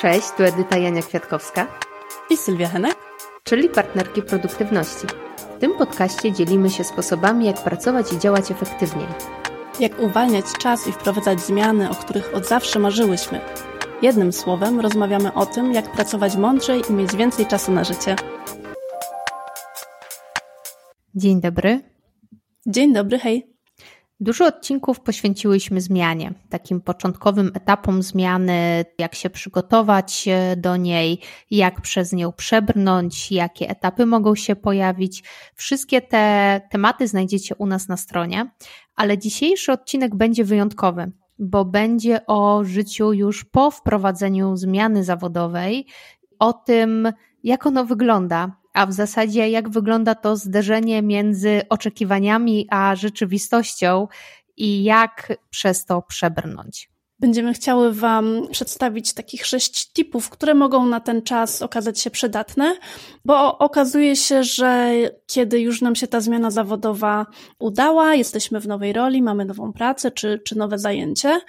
Cześć, tu Edyta Jania Kwiatkowska i Sylwia Henek, czyli partnerki produktywności. W tym podcaście dzielimy się sposobami, jak pracować i działać efektywniej. Jak uwalniać czas i wprowadzać zmiany, o których od zawsze marzyłyśmy. Jednym słowem rozmawiamy o tym, jak pracować mądrzej i mieć więcej czasu na życie. Dzień dobry. Dzień dobry, hej. Dużo odcinków poświęciłyśmy zmianie, takim początkowym etapom zmiany, jak się przygotować e, do niej, jak przez nią przebrnąć, jakie etapy mogą się pojawić. Wszystkie te tematy znajdziecie u nas na stronie, ale dzisiejszy odcinek będzie wyjątkowy, bo będzie o życiu już po wprowadzeniu zmiany zawodowej, o tym, jak ono wygląda, a w zasadzie jak wygląda to zderzenie między oczekiwaniami a rzeczywistością i jak przez to przebrnąć. Będziemy chciały Wam przedstawić takich sześć tipów, które mogą na ten czas okazać się przydatne, bo okazuje się, że kiedy już nam się ta zmiana zawodowa udała, jesteśmy w nowej roli, mamy nową pracę czy, czy nowe zajęcie,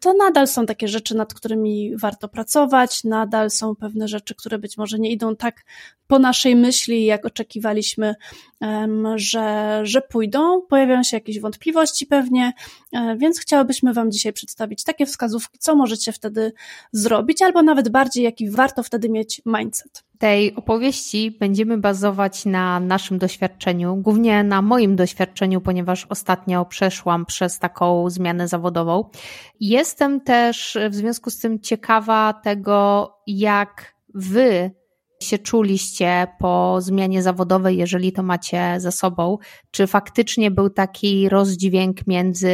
to nadal są takie rzeczy, nad którymi warto pracować, nadal są pewne rzeczy, które być może nie idą tak po naszej myśli, jak oczekiwaliśmy, że, że pójdą. Pojawiają się jakieś wątpliwości pewnie, e, więc chciałybyśmy Wam dzisiaj przedstawić takie wskazówki, co możecie wtedy zrobić, albo nawet bardziej, jaki warto wtedy mieć mindset tej opowieści będziemy bazować na naszym doświadczeniu, głównie na moim doświadczeniu, ponieważ ostatnio przeszłam przez taką zmianę zawodową. Jestem też w związku z tym ciekawa tego, jak wy się czuliście po zmianie zawodowej, jeżeli to macie za sobą? Czy faktycznie był taki rozdźwięk między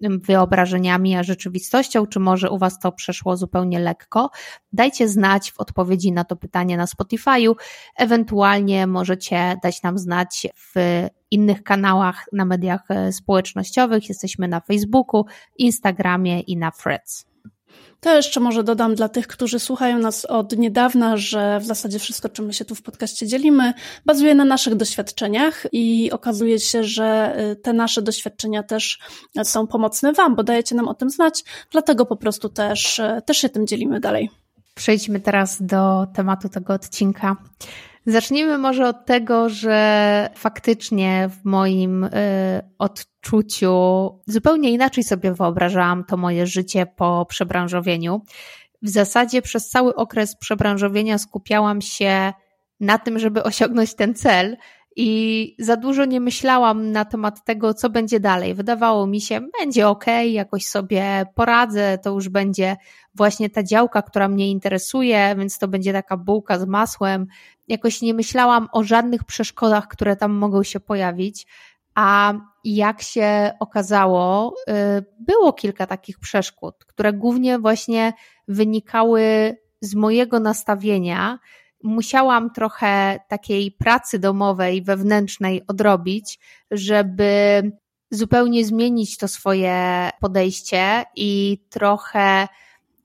wyobrażeniami a rzeczywistością, czy może u Was to przeszło zupełnie lekko? Dajcie znać w odpowiedzi na to pytanie na Spotify'u. Ewentualnie możecie dać nam znać w innych kanałach na mediach e, społecznościowych. Jesteśmy na Facebooku, Instagramie i na Threads. To jeszcze może dodam dla tych, którzy słuchają nas od niedawna, że w zasadzie wszystko, czym my się tu w podcaście dzielimy, bazuje na naszych doświadczeniach i okazuje się, że y, te nasze doświadczenia też są pomocne Wam, bo dajecie nam o tym znać, dlatego po prostu też, y, też się tym dzielimy dalej. Przejdźmy teraz do tematu tego odcinka. Zacznijmy może od tego, że faktycznie w moim y, odczuciu zupełnie inaczej sobie wyobrażałam to moje życie po przebranżowieniu. W zasadzie przez cały okres przebranżowienia skupiałam się na tym, żeby osiągnąć ten cel, i za dużo nie myślałam na temat tego, co będzie dalej. Wydawało mi się, będzie ok, jakoś sobie poradzę, to już będzie właśnie ta działka, która mnie interesuje, więc to będzie taka bułka z masłem. Jakoś nie myślałam o żadnych przeszkodach, które tam mogą się pojawić. A jak się okazało, y, było kilka takich przeszkód, które głównie właśnie wynikały z mojego nastawienia, musiałam trochę takiej pracy domowej, wewnętrznej odrobić, żeby zupełnie zmienić to swoje podejście i trochę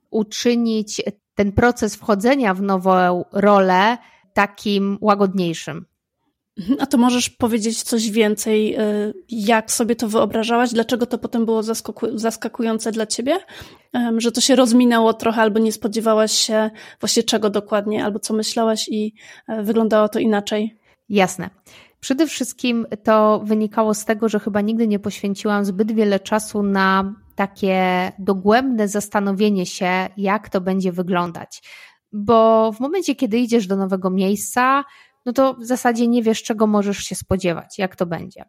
uczynić ten proces wchodzenia w nową rolę takim łagodniejszym. A to możesz powiedzieć coś więcej, y, jak sobie to wyobrażałaś? Dlaczego to potem było zaskakujące dla ciebie? Że to się rozminęło trochę, albo nie spodziewałaś się właśnie czego dokładnie, albo co myślałaś i e, wyglądało to inaczej? Jasne. Przede wszystkim to wynikało z tego, że chyba nigdy nie poświęciłam zbyt wiele czasu na takie dogłębne zastanowienie się, jak to będzie wyglądać. Bo w momencie, kiedy idziesz do nowego miejsca, no to w zasadzie nie wiesz, czego możesz się spodziewać, jak to będzie.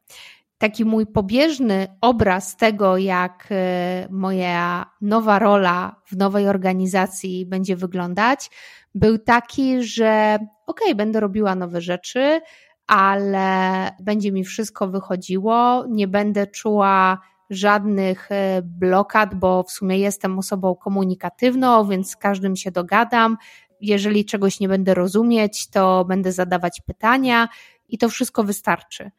Taki mój pobieżny obraz tego, jak e, moja nowa rola w nowej organizacji będzie wyglądać, był taki, że okej, okay, będę robiła nowe rzeczy, ale będzie mi wszystko wychodziło, nie będę czuła żadnych e, blokad, bo w sumie jestem osobą komunikatywną, więc z każdym się dogadam, jeżeli czegoś nie będę rozumieć, to będę zadawać pytania i to wszystko wystarczy.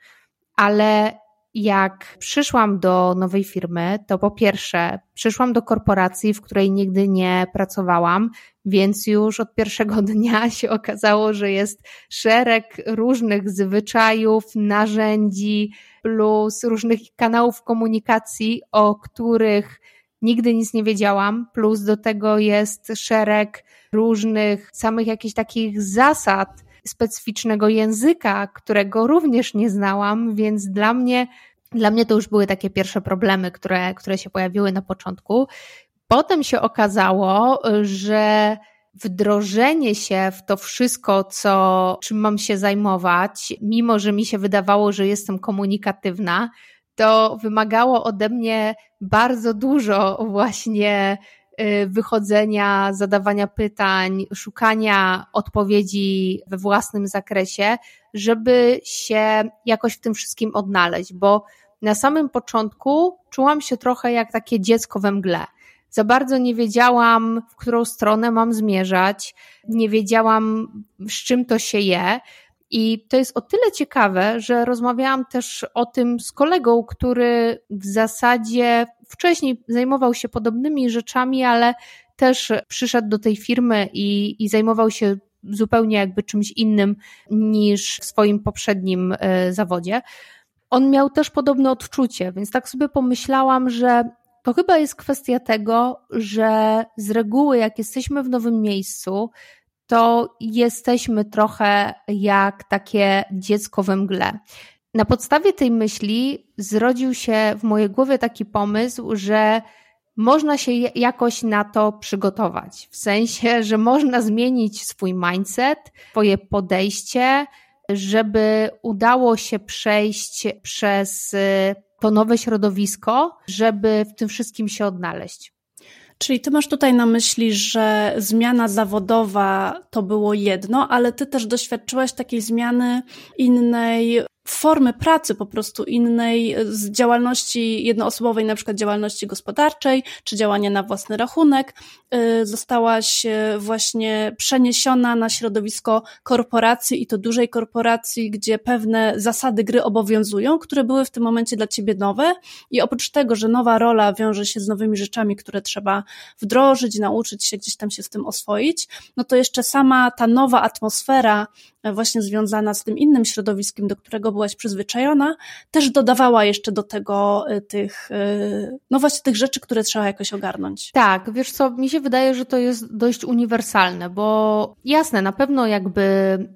Ale jak przyszłam do nowej firmy, to po pierwsze, przyszłam do korporacji, w której nigdy nie pracowałam, więc już od pierwszego dnia się okazało, że jest szereg różnych zwyczajów, narzędzi, plus różnych kanałów komunikacji, o których nigdy nic nie wiedziałam, plus do tego jest szereg różnych samych jakichś takich zasad specyficznego języka, którego również nie znałam, więc dla mnie dla mnie to już były takie pierwsze problemy, które, które się pojawiły na początku. Potem się okazało, że wdrożenie się w to wszystko, co, czym mam się zajmować, mimo że mi się wydawało, że jestem komunikatywna, to wymagało ode mnie bardzo dużo właśnie y, wychodzenia, zadawania pytań, szukania odpowiedzi we własnym zakresie, żeby się jakoś w tym wszystkim odnaleźć, bo na samym początku czułam się trochę jak takie dziecko we mgle. Za bardzo nie wiedziałam, w którą stronę mam zmierzać, nie wiedziałam, z czym to się je. I to jest o tyle ciekawe, że rozmawiałam też o tym z kolegą, który w zasadzie wcześniej zajmował się podobnymi rzeczami, ale też przyszedł do tej firmy i, i zajmował się zupełnie jakby czymś innym niż w swoim poprzednim e, zawodzie. On miał też podobne odczucie, więc tak sobie pomyślałam, że to chyba jest kwestia tego, że z reguły, jak jesteśmy w nowym miejscu, to jesteśmy trochę jak takie dziecko we mgle. Na podstawie tej myśli zrodził się w mojej głowie taki pomysł, że można się jakoś na to przygotować. W sensie, że można zmienić swój mindset, swoje podejście, żeby udało się przejść przez y, to nowe środowisko, żeby w tym wszystkim się odnaleźć. Czyli ty masz tutaj na myśli, że zmiana zawodowa to było jedno, ale ty też doświadczyłaś takiej zmiany innej formy pracy po prostu innej z działalności jednoosobowej, na przykład działalności gospodarczej, czy działania na własny rachunek, y, zostałaś właśnie przeniesiona na środowisko korporacji i to dużej korporacji, gdzie pewne zasady gry obowiązują, które były w tym momencie dla ciebie nowe. I oprócz tego, że nowa rola wiąże się z nowymi rzeczami, które trzeba wdrożyć, nauczyć się gdzieś tam się z tym oswoić, no to jeszcze sama ta nowa atmosfera właśnie związana z tym innym środowiskiem, do którego byłaś przyzwyczajona, też dodawała jeszcze do tego y, tych, y, no właśnie tych rzeczy, które trzeba jakoś ogarnąć. Tak, wiesz co, mi się wydaje, że to jest dość uniwersalne, bo jasne, na pewno jakby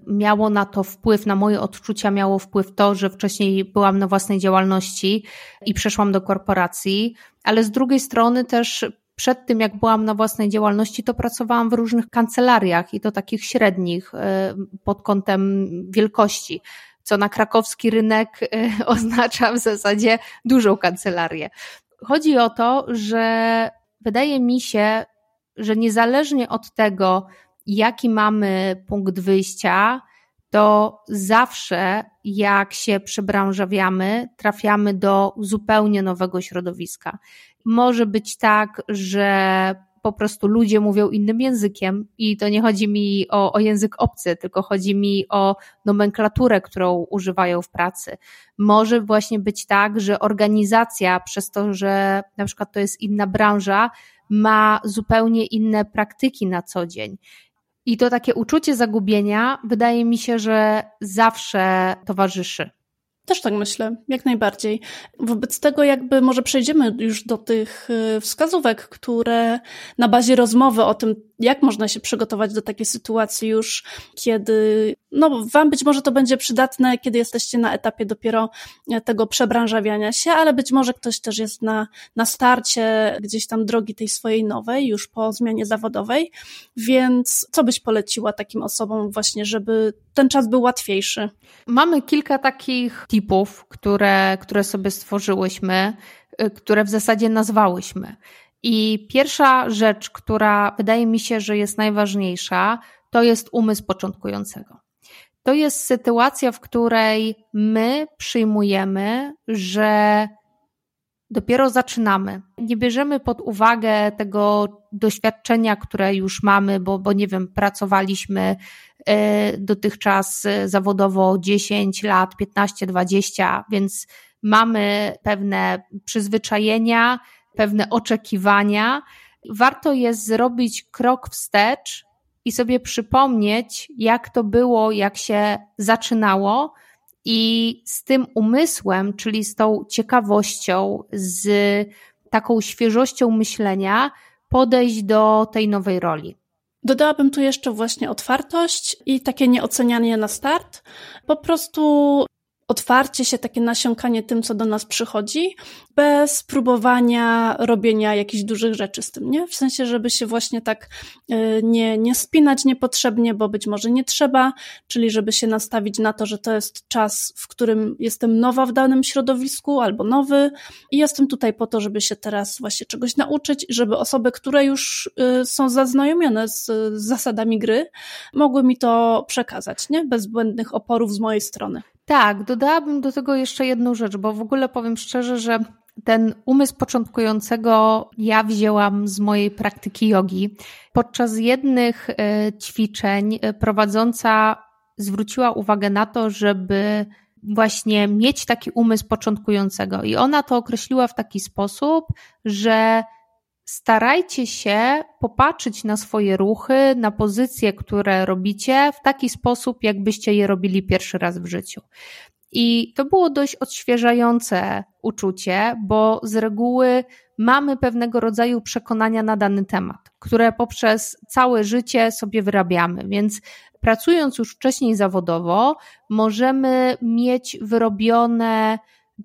miało na to wpływ, na moje odczucia miało wpływ to, że wcześniej byłam na własnej działalności i przeszłam do korporacji, ale z drugiej strony też przed tym, jak byłam na własnej działalności, to pracowałam w różnych kancelariach i to takich średnich e, pod kątem wielkości, co na krakowski rynek e, oznacza w zasadzie dużą kancelarię. Chodzi o to, że wydaje mi się, że niezależnie od tego, jaki mamy punkt wyjścia, to zawsze jak się przebranżawiamy, trafiamy do zupełnie nowego środowiska. Może być tak, że po prostu ludzie mówią innym językiem i to nie chodzi mi o, o język obcy, tylko chodzi mi o nomenklaturę, którą używają w pracy. Może właśnie być tak, że organizacja, przez to, że na przykład to jest inna branża, ma zupełnie inne praktyki na co dzień. I to takie uczucie zagubienia wydaje mi się, że zawsze towarzyszy. Też tak myślę, jak najbardziej. Wobec tego, jakby może przejdziemy już do tych y, wskazówek, które na bazie rozmowy o tym, jak można się przygotować do takiej sytuacji już, kiedy, no, Wam być może to będzie przydatne, kiedy jesteście na etapie dopiero e, tego przebranżawiania się, ale być może ktoś też jest na, na starcie gdzieś tam drogi tej swojej nowej, już po zmianie zawodowej. Więc co byś poleciła takim osobom, właśnie, żeby ten czas był łatwiejszy? Mamy kilka takich tipów, które, które sobie stworzyłyśmy, y, które w zasadzie nazwałyśmy. I pierwsza rzecz, która wydaje mi się, że jest najważniejsza, to jest umysł początkującego. To jest sytuacja, w której my przyjmujemy, że dopiero zaczynamy. Nie bierzemy pod uwagę tego doświadczenia, które już mamy, bo, bo nie wiem, pracowaliśmy e, dotychczas zawodowo 10 lat, 15, 20, więc mamy pewne przyzwyczajenia, pewne oczekiwania. Warto jest zrobić krok wstecz i sobie przypomnieć, jak to było, jak się zaczynało, i z tym umysłem, czyli z tą ciekawością, z taką świeżością myślenia podejść do tej nowej roli. Dodałabym tu jeszcze właśnie otwartość i takie nieocenianie na start. Po prostu otwarcie się, takie nasiąkanie tym, co do nas przychodzi, bez próbowania robienia jakichś dużych rzeczy z tym, nie? W sensie, żeby się właśnie tak y, nie, nie spinać niepotrzebnie, bo być może nie trzeba, czyli żeby się nastawić na to, że to jest czas, w którym jestem nowa w danym środowisku albo nowy i jestem tutaj po to, żeby się teraz właśnie czegoś nauczyć, żeby osoby, które już y, są zaznajomione z, z zasadami gry, mogły mi to przekazać, nie? Bez błędnych oporów z mojej strony. Tak, dodałabym do tego jeszcze jedną rzecz, bo w ogóle powiem szczerze, że ten umysł początkującego ja wzięłam z mojej praktyki jogi. Podczas jednych e, ćwiczeń e, prowadząca zwróciła uwagę na to, żeby właśnie mieć taki umysł początkującego. I ona to określiła w taki sposób, że starajcie się popatrzeć na swoje ruchy, na pozycje, które robicie w taki sposób, jakbyście je robili pierwszy raz w życiu. I to było dość odświeżające uczucie, bo z reguły mamy pewnego rodzaju przekonania na dany temat, które poprzez całe życie sobie wyrabiamy. Więc pracując już wcześniej zawodowo, możemy mieć wyrobione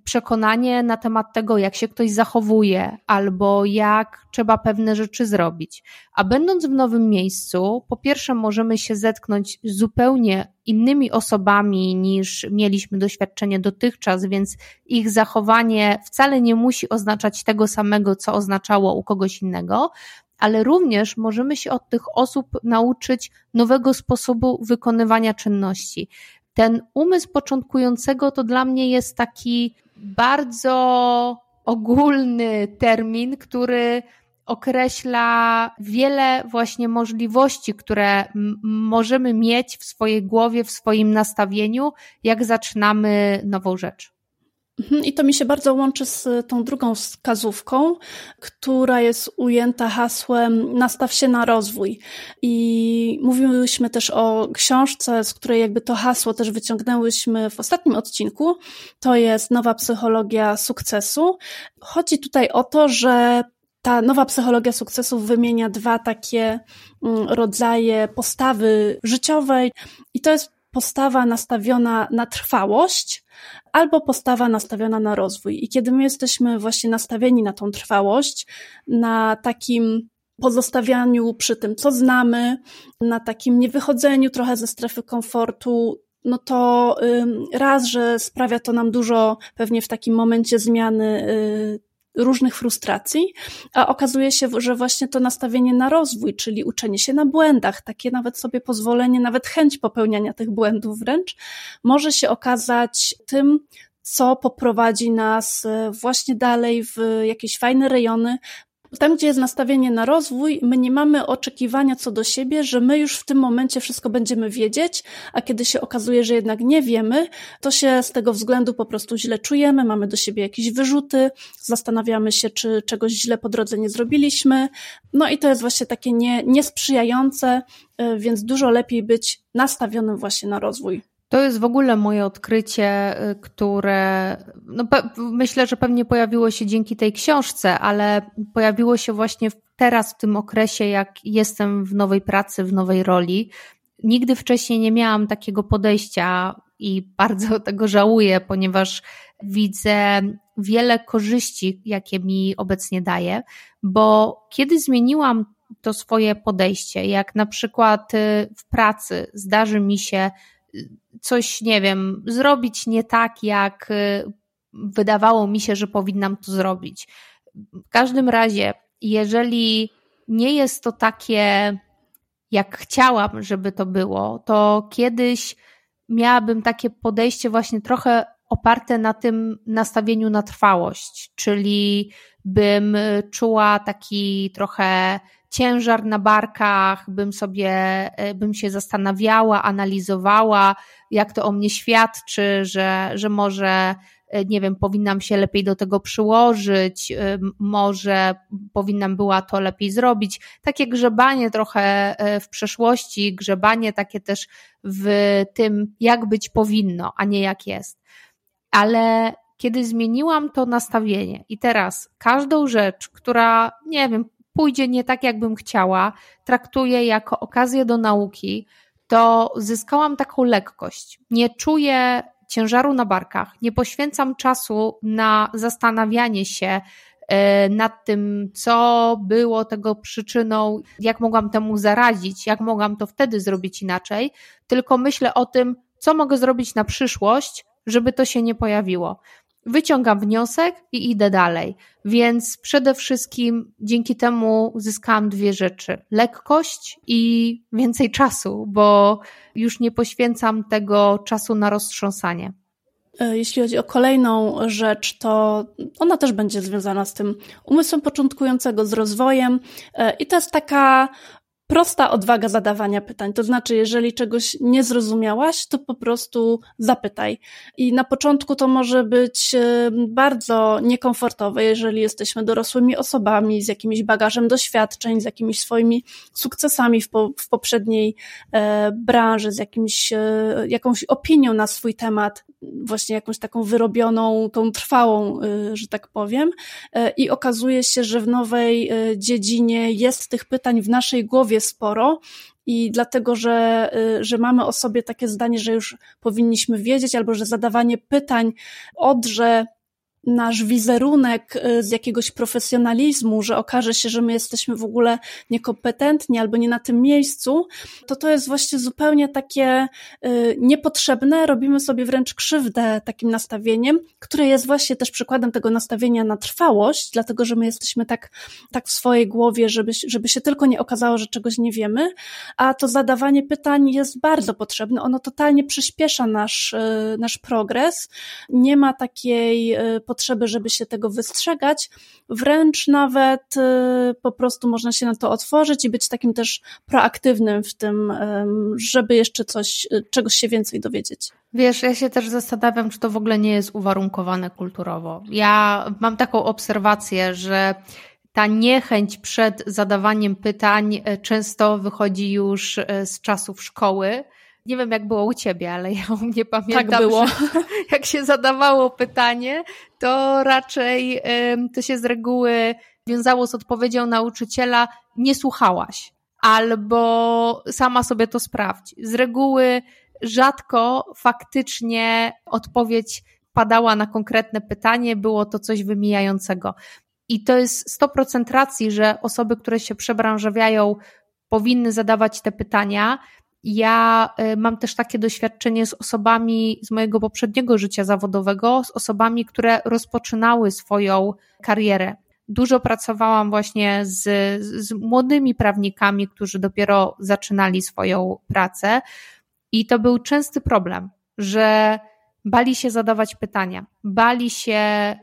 przekonanie na temat tego, jak się ktoś zachowuje, albo jak trzeba pewne rzeczy zrobić. A będąc w nowym miejscu, po pierwsze, możemy się zetknąć z zupełnie innymi osobami niż mieliśmy doświadczenie dotychczas, więc ich zachowanie wcale nie musi oznaczać tego samego, co oznaczało u kogoś innego. Ale również możemy się od tych osób nauczyć nowego sposobu wykonywania czynności. Ten umysł początkującego to dla mnie jest taki bardzo ogólny termin, który określa wiele właśnie możliwości, które możemy mieć w swojej głowie, w swoim nastawieniu, jak zaczynamy nową rzecz. Mhm, I to mi się bardzo łączy z tą drugą wskazówką, która jest ujęta hasłem nastaw się na rozwój. I mówiłyśmy też o książce, z której jakby to hasło też wyciągnęłyśmy w ostatnim odcinku. To jest Nowa Psychologia Sukcesu. Chodzi tutaj o to, że ta nowa psychologia sukcesu wymienia dwa takie mm, rodzaje postawy życiowej i to jest postawa nastawiona na trwałość albo postawa nastawiona na rozwój. I kiedy my jesteśmy właśnie nastawieni na tą trwałość, na takim pozostawianiu przy tym, co znamy, na takim niewychodzeniu trochę ze strefy komfortu, no to raz, że sprawia to nam dużo pewnie w takim momencie zmiany y, różnych frustracji, a okazuje się, że właśnie to nastawienie na rozwój, czyli uczenie się na błędach, takie nawet sobie pozwolenie, nawet chęć popełniania tych błędów wręcz, może się okazać tym, co poprowadzi nas e, właśnie dalej w jakieś fajne rejony, tam, gdzie jest nastawienie na rozwój, my nie mamy oczekiwania co do siebie, że my już w tym momencie wszystko będziemy wiedzieć, a kiedy się okazuje, że jednak nie wiemy, to się z tego względu po prostu źle czujemy, mamy do siebie jakieś wyrzuty, zastanawiamy się, czy czegoś źle po drodze nie zrobiliśmy. No i to jest właśnie takie nie, niesprzyjające, y, więc dużo lepiej być nastawionym właśnie na rozwój. To jest w ogóle moje odkrycie, y, które no, myślę, że pewnie pojawiło się dzięki tej książce, ale pojawiło się właśnie teraz, w tym okresie, jak jestem w nowej pracy, w nowej roli. Nigdy wcześniej nie miałam takiego podejścia i bardzo tego żałuję, ponieważ widzę wiele korzyści, jakie mi obecnie daje, bo kiedy zmieniłam to swoje podejście, jak na przykład y, w pracy zdarzy mi się coś, nie wiem, zrobić nie tak, jak y, wydawało mi się, że powinnam to zrobić. W każdym razie, jeżeli nie jest to takie, jak chciałam, żeby to było, to kiedyś miałabym takie podejście właśnie trochę oparte na tym nastawieniu na trwałość, czyli bym czuła taki trochę ciężar na barkach, bym sobie, e, bym się zastanawiała, analizowała, jak to o mnie świadczy, że, że może e, nie wiem, powinnam się lepiej do tego przyłożyć, e, może powinnam była to lepiej zrobić. Takie grzebanie trochę w przeszłości, grzebanie takie też w tym, jak być powinno, a nie jak jest. Ale kiedy zmieniłam to nastawienie i teraz każdą rzecz, która, nie wiem, pójdzie nie tak, jakbym chciała, traktuję jako okazję do nauki, to zyskałam taką lekkość. Nie czuję ciężaru na barkach, nie poświęcam czasu na zastanawianie się e, nad tym, co było tego przyczyną, jak mogłam temu zaradzić, jak mogłam to wtedy zrobić inaczej, tylko myślę o tym, co mogę zrobić na przyszłość, żeby to się nie pojawiło. Wyciągam wniosek i idę dalej. Więc przede wszystkim dzięki temu zyskałam dwie rzeczy: lekkość i więcej czasu, bo już nie poświęcam tego czasu na roztrząsanie. E, jeśli chodzi o kolejną rzecz, to ona też będzie związana z tym umysłem początkującego, z rozwojem. E, I to jest taka prosta odwaga zadawania pytań. To znaczy, jeżeli czegoś nie zrozumiałaś, to po prostu zapytaj. I na początku to może być bardzo niekomfortowe, jeżeli jesteśmy dorosłymi osobami z jakimś bagażem doświadczeń, z jakimiś swoimi sukcesami w, po, w poprzedniej e, branży, z jakimś, e, jakąś opinią na swój temat, właśnie jakąś taką wyrobioną, tą trwałą, e, że tak powiem. E, I okazuje się, że w nowej e, dziedzinie jest tych pytań w naszej głowie sporo i dlatego, że, y, że mamy o sobie takie zdanie, że już powinniśmy wiedzieć, albo że zadawanie pytań odrze nasz wizerunek y, z jakiegoś profesjonalizmu, że okaże się, że my jesteśmy w ogóle niekompetentni albo nie na tym miejscu, to to jest właśnie zupełnie takie y, niepotrzebne. Robimy sobie wręcz krzywdę takim nastawieniem, które jest właśnie też przykładem tego nastawienia na trwałość, dlatego że my jesteśmy tak, tak w swojej głowie, żeby, żeby się tylko nie okazało, że czegoś nie wiemy, a to zadawanie pytań jest bardzo potrzebne. Ono totalnie przyspiesza nasz, y, nasz progres. Nie ma takiej potrzeby, żeby się tego wystrzegać, wręcz nawet y, po prostu można się na to otworzyć i być takim też proaktywnym w tym, żeby jeszcze coś, y, czegoś się więcej dowiedzieć. Wiesz, ja się też zastanawiam, czy to w ogóle nie jest uwarunkowane kulturowo. Ja mam taką obserwację, że ta niechęć przed zadawaniem pytań y, często wychodzi już z czasów szkoły nie wiem, jak było u ciebie, ale ja u mnie pamiętam, tak było. Jak się zadawało pytanie, to raczej to się z reguły wiązało z odpowiedzią nauczyciela nie słuchałaś albo sama sobie to sprawdź. Z reguły rzadko faktycznie odpowiedź padała na konkretne pytanie, było to coś wymijającego. I to jest 100% racji, że osoby, które się przebranżawiają, powinny zadawać te pytania, ja y, mam też takie doświadczenie z osobami z mojego poprzedniego życia zawodowego, z osobami, które rozpoczynały swoją karierę. Dużo pracowałam właśnie z, z młodymi prawnikami, którzy dopiero zaczynali swoją pracę, i to był częsty problem, że bali się zadawać pytania, bali się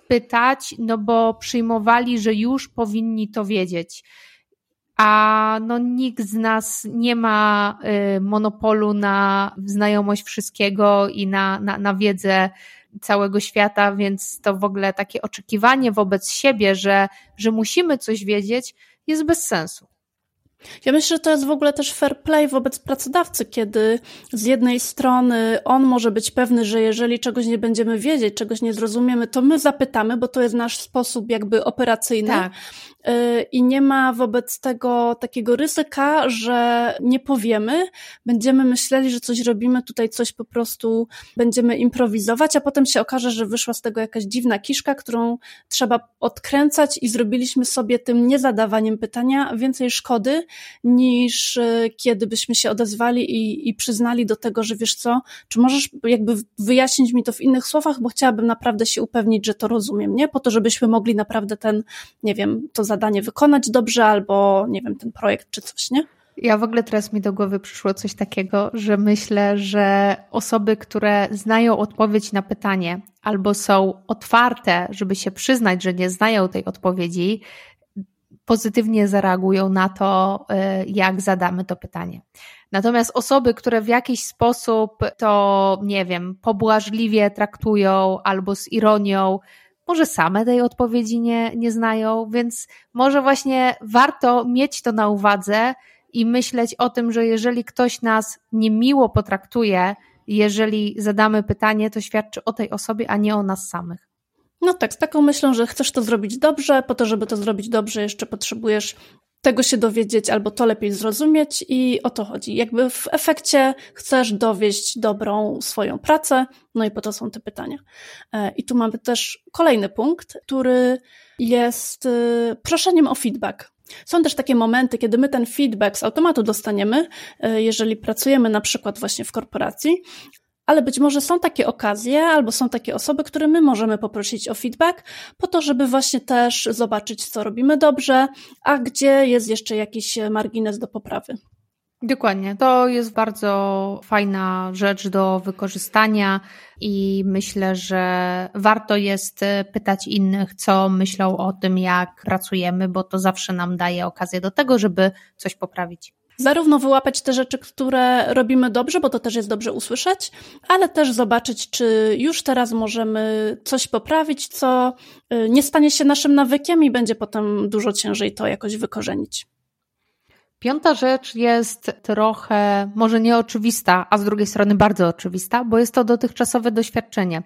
pytać, no bo przyjmowali, że już powinni to wiedzieć a no nikt z nas nie ma y, monopolu na znajomość wszystkiego i na, na, na wiedzę całego świata, więc to w ogóle takie oczekiwanie wobec siebie, że, że musimy coś wiedzieć, jest bez sensu. Ja myślę, że to jest w ogóle też fair play wobec pracodawcy, kiedy z jednej strony on może być pewny, że jeżeli czegoś nie będziemy wiedzieć, czegoś nie zrozumiemy, to my zapytamy, bo to jest nasz sposób jakby operacyjny. Tak. Y, I nie ma wobec tego takiego ryzyka, że nie powiemy, będziemy myśleli, że coś robimy, tutaj coś po prostu będziemy improwizować, a potem się okaże, że wyszła z tego jakaś dziwna kiszka, którą trzeba odkręcać i zrobiliśmy sobie tym niezadawaniem pytania więcej szkody, niż e, kiedy byśmy się odezwali i, i przyznali do tego, że wiesz co, czy możesz jakby wyjaśnić mi to w innych słowach, bo chciałabym naprawdę się upewnić, że to rozumiem, nie? Po to, żebyśmy mogli naprawdę ten, nie wiem, to zadanie wykonać dobrze albo, nie wiem, ten projekt czy coś, nie? Ja w ogóle teraz mi do głowy przyszło coś takiego, że myślę, że osoby, które znają odpowiedź na pytanie albo są otwarte, żeby się przyznać, że nie znają tej odpowiedzi, pozytywnie zareagują na to, y, jak zadamy to pytanie. Natomiast osoby, które w jakiś sposób to, nie wiem, pobłażliwie traktują albo z ironią, może same tej odpowiedzi nie, nie znają, więc może właśnie warto mieć to na uwadze i myśleć o tym, że jeżeli ktoś nas niemiło potraktuje, jeżeli zadamy pytanie, to świadczy o tej osobie, a nie o nas samych. No tak, z taką myślą, że chcesz to zrobić dobrze, po to, żeby to zrobić dobrze, jeszcze potrzebujesz tego się dowiedzieć albo to lepiej zrozumieć i o to chodzi. Jakby w efekcie chcesz dowieść dobrą swoją pracę, no i po to są te pytania. E, I tu mamy też kolejny punkt, który jest y, proszeniem o feedback. Są też takie momenty, kiedy my ten feedback z automatu dostaniemy, y, jeżeli pracujemy na przykład właśnie w korporacji, ale być może są takie okazje albo są takie osoby, które my możemy poprosić o feedback, po to, żeby właśnie też zobaczyć, co robimy dobrze, a gdzie jest jeszcze jakiś margines do poprawy. Dokładnie. To jest bardzo fajna rzecz do wykorzystania i myślę, że warto jest pytać innych, co myślą o tym, jak pracujemy, bo to zawsze nam daje okazję do tego, żeby coś poprawić zarówno wyłapać te rzeczy, które robimy dobrze, bo to też jest dobrze usłyszeć, ale też zobaczyć, czy już teraz możemy coś poprawić, co y, nie stanie się naszym nawykiem i będzie potem dużo ciężej to jakoś wykorzenić. Piąta rzecz jest trochę, może nieoczywista, a z drugiej strony bardzo oczywista, bo jest to dotychczasowe doświadczenie.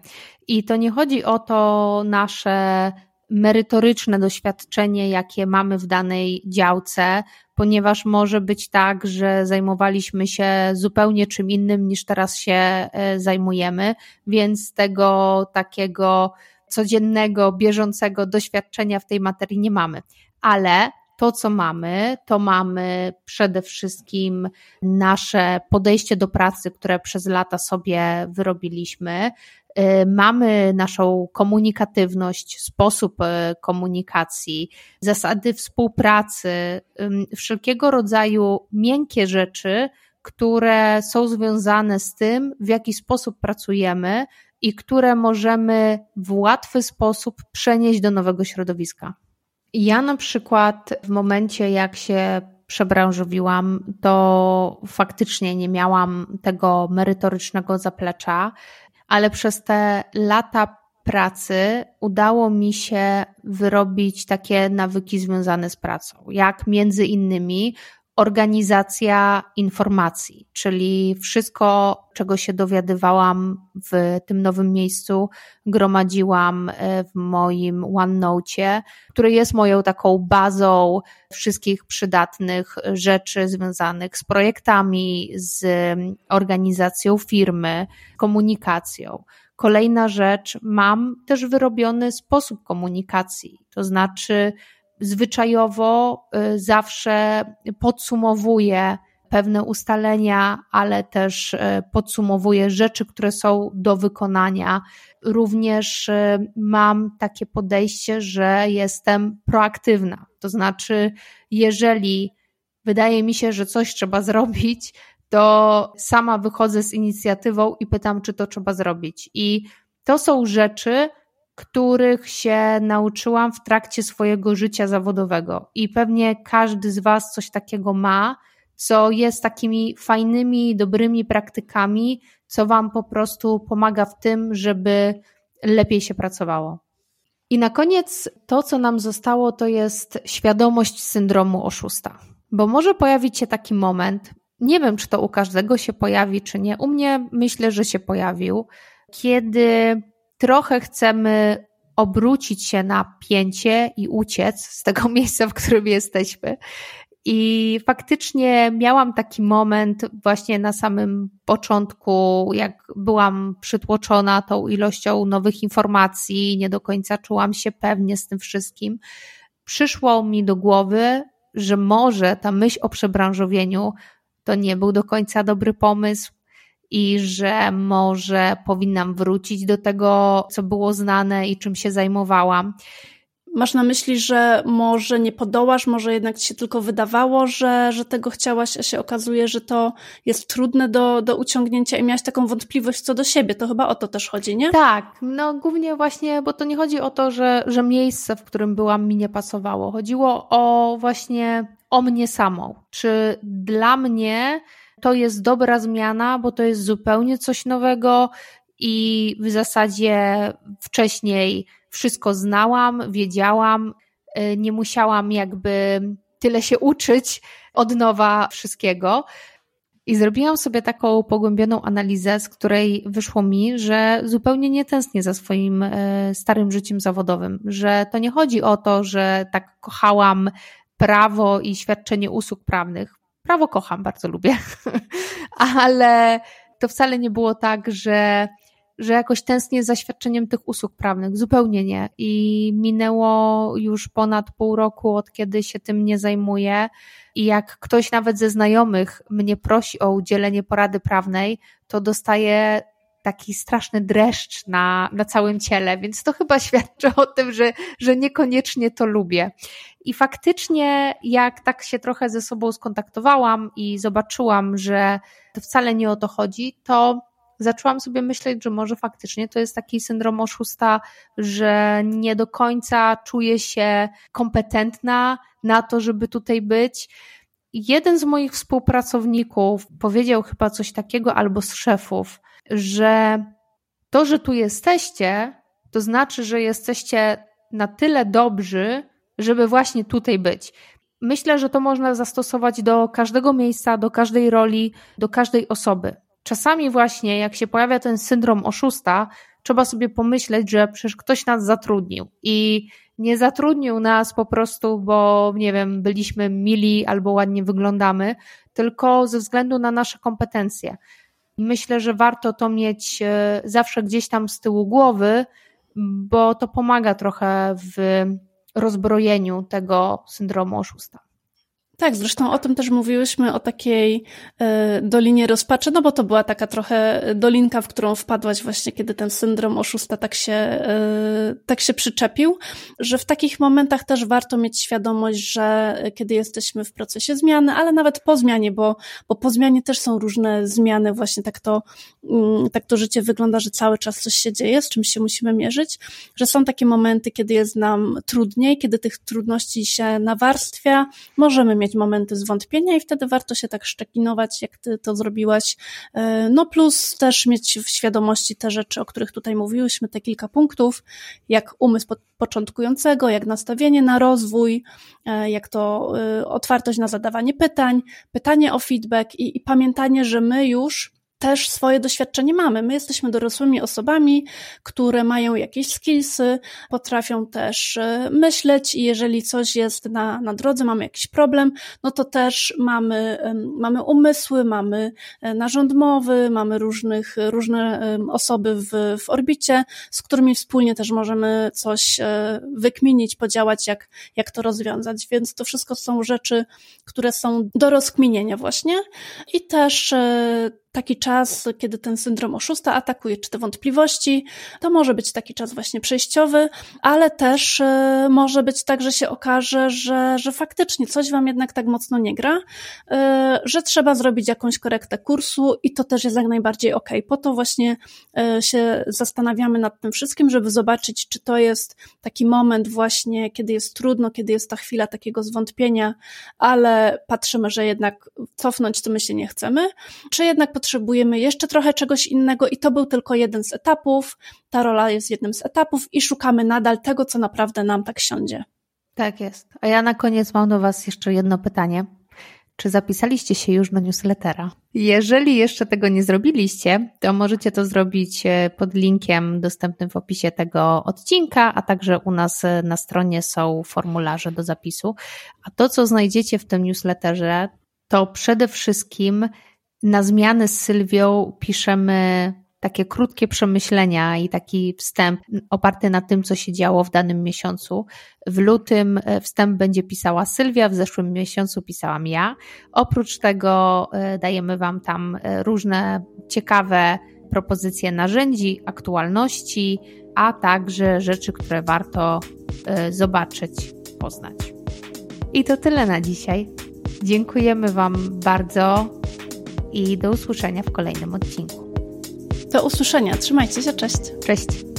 I to nie chodzi o to nasze merytoryczne doświadczenie, jakie mamy w danej działce, ponieważ może być tak, że zajmowaliśmy się zupełnie czym innym niż teraz się e, zajmujemy, więc tego takiego codziennego, bieżącego doświadczenia w tej materii nie mamy. Ale to, co mamy, to mamy przede wszystkim nasze podejście do pracy, które przez lata sobie wyrobiliśmy. Y, mamy naszą komunikatywność, sposób y, komunikacji, zasady współpracy, wszelkiego rodzaju miękkie rzeczy, które są związane z tym, w jaki sposób pracujemy i które możemy w łatwy sposób przenieść do nowego środowiska. Ja na przykład w momencie, jak się przebranżowiłam, to faktycznie nie miałam tego merytorycznego zaplecza, ale przez te lata pracy udało mi się wyrobić takie nawyki związane z pracą, jak między innymi organizacja informacji, czyli wszystko, czego się dowiadywałam w tym nowym miejscu, gromadziłam e, w moim OneNote, który jest moją taką bazą wszystkich przydatnych rzeczy związanych z projektami, z organizacją firmy, komunikacją. Kolejna rzecz, mam też wyrobiony sposób komunikacji, to znaczy zwyczajowo y, zawsze podsumowuje pewne ustalenia, ale też y, podsumowuje rzeczy, które są do wykonania. Również y, mam takie podejście, że jestem proaktywna. To znaczy, jeżeli wydaje mi się, że coś trzeba zrobić, to sama wychodzę z inicjatywą i pytam, czy to trzeba zrobić. I to są rzeczy, których się nauczyłam w trakcie swojego życia zawodowego. I pewnie każdy z Was coś takiego ma, co jest takimi fajnymi, dobrymi praktykami, co Wam po prostu pomaga w tym, żeby lepiej się pracowało. I na koniec to, co nam zostało, to jest świadomość syndromu oszusta. Bo może pojawić się taki moment, nie wiem, czy to u każdego się pojawi, czy nie. U mnie myślę, że się pojawił, kiedy trochę chcemy obrócić się na pięcie i uciec z tego miejsca, w którym jesteśmy. I faktycznie miałam taki moment właśnie na samym początku, jak byłam przytłoczona tą ilością nowych informacji, nie do końca czułam się pewnie z tym wszystkim. Przyszło mi do głowy, że może ta myśl o przebranżowieniu to nie był do końca dobry pomysł, i że może powinnam wrócić do tego, co było znane i czym się zajmowałam. Masz na myśli, że może nie podołasz, może jednak ci się tylko wydawało, że, że tego chciałaś, a się okazuje, że to jest trudne do, do uciągnięcia i miałaś taką wątpliwość co do siebie. To chyba o to też chodzi, nie? Tak, no głównie właśnie, bo to nie chodzi o to, że, że miejsce, w którym byłam, mi nie pasowało. Chodziło o właśnie o mnie samą. Czy dla mnie to jest dobra zmiana, bo to jest zupełnie coś nowego i w zasadzie wcześniej wszystko znałam, wiedziałam, y, nie musiałam jakby tyle się uczyć od nowa wszystkiego. I zrobiłam sobie taką pogłębioną analizę, z której wyszło mi, że zupełnie nie tęsknię za swoim e, starym życiem zawodowym, że to nie chodzi o to, że tak kochałam prawo i świadczenie usług prawnych. Prawo kocham, bardzo lubię, ale to wcale nie było tak, że, że jakoś tęsknię za świadczeniem tych usług prawnych. Zupełnie nie. I minęło już ponad pół roku, od kiedy się tym nie zajmuję. I jak ktoś nawet ze znajomych mnie prosi o udzielenie porady prawnej, to dostaje taki straszny dreszcz na, na całym ciele, więc to chyba świadczy o tym, że, że niekoniecznie to lubię. I faktycznie, jak tak się trochę ze sobą skontaktowałam i zobaczyłam, że to wcale nie o to chodzi, to zaczęłam sobie myśleć, że może faktycznie to jest taki syndrom oszusta, że nie do końca czuję się kompetentna na to, żeby tutaj być. Jeden z moich współpracowników powiedział chyba coś takiego, albo z szefów, że to, że tu jesteście, to znaczy, że jesteście na tyle dobrzy, żeby właśnie tutaj być. Myślę, że to można zastosować do każdego miejsca, do każdej roli, do każdej osoby. Czasami właśnie, jak się pojawia ten syndrom oszusta, trzeba sobie pomyśleć, że przecież ktoś nas zatrudnił i nie zatrudnił nas po prostu, bo nie wiem, byliśmy mili albo ładnie wyglądamy, tylko ze względu na nasze kompetencje. Myślę, że warto to mieć e, zawsze gdzieś tam z tyłu głowy, bo to pomaga trochę w rozbrojeniu tego syndromu oszusta. Tak, zresztą o tym też mówiłyśmy, o takiej e, dolinie rozpaczy, no bo to była taka trochę dolinka, w którą wpadłaś właśnie, kiedy ten syndrom oszusta tak się, e, tak się przyczepił, że w takich momentach też warto mieć świadomość, że kiedy jesteśmy w procesie zmiany, ale nawet po zmianie, bo, bo po zmianie też są różne zmiany, właśnie tak to, mm, tak to życie wygląda, że cały czas coś się dzieje, z czym się musimy mierzyć, że są takie momenty, kiedy jest nam trudniej, kiedy tych trudności się nawarstwia, możemy mieć momenty zwątpienia i wtedy warto się tak szczekinować, jak ty to zrobiłaś. E, no plus też mieć w świadomości te rzeczy, o których tutaj mówiłyśmy, te kilka punktów, jak umysł początkującego, jak nastawienie na rozwój, e, jak to e, otwartość na zadawanie pytań, pytanie o feedback i, i pamiętanie, że my już też swoje doświadczenie mamy. My jesteśmy dorosłymi osobami, które mają jakieś skillsy, potrafią też e, myśleć i jeżeli coś jest na, na drodze, mamy jakiś problem, no to też mamy, mamy umysły, mamy e, narząd mowy, mamy różnych, różne osoby w, w orbicie, z którymi wspólnie też możemy coś e, wykminić, podziałać, jak, jak to rozwiązać. Więc to wszystko są rzeczy, które są do rozkminienia właśnie i też taki czas, kiedy ten syndrom oszusta atakuje, czy te wątpliwości, to może być taki czas właśnie przejściowy, ale też e, może być tak, że się okaże, że, że faktycznie coś wam jednak tak mocno nie gra, e, że trzeba zrobić jakąś korektę kursu i to też jest jak najbardziej ok. Po to właśnie e, się zastanawiamy nad tym wszystkim, żeby zobaczyć, czy to jest taki moment właśnie, kiedy jest trudno, kiedy jest ta chwila takiego zwątpienia, ale patrzymy, że jednak cofnąć to my się nie chcemy, czy jednak potrzebujemy jeszcze trochę czegoś innego i to był tylko jeden z etapów. Ta rola jest jednym z etapów i szukamy nadal tego, co naprawdę nam tak siądzie. Tak jest. A ja na koniec mam do Was jeszcze jedno pytanie. Czy zapisaliście się już do newslettera? Jeżeli jeszcze tego nie zrobiliście, to możecie to zrobić e, pod linkiem dostępnym w opisie tego odcinka, a także u nas e, na stronie są formularze do zapisu. A to, co znajdziecie w tym newsletterze, to przede wszystkim na zmianę z Sylwią piszemy takie krótkie przemyślenia i taki wstęp oparty na tym, co się działo w danym miesiącu. W lutym e, wstęp będzie pisała Sylwia, w zeszłym miesiącu pisałam ja. Oprócz tego e, dajemy Wam tam e, różne ciekawe propozycje narzędzi, aktualności, a także rzeczy, które warto zobaczyć, poznać. I to tyle na dzisiaj. Dziękujemy Wam bardzo i do usłyszenia w kolejnym odcinku. Do usłyszenia. Trzymajcie się. Cześć. Cześć.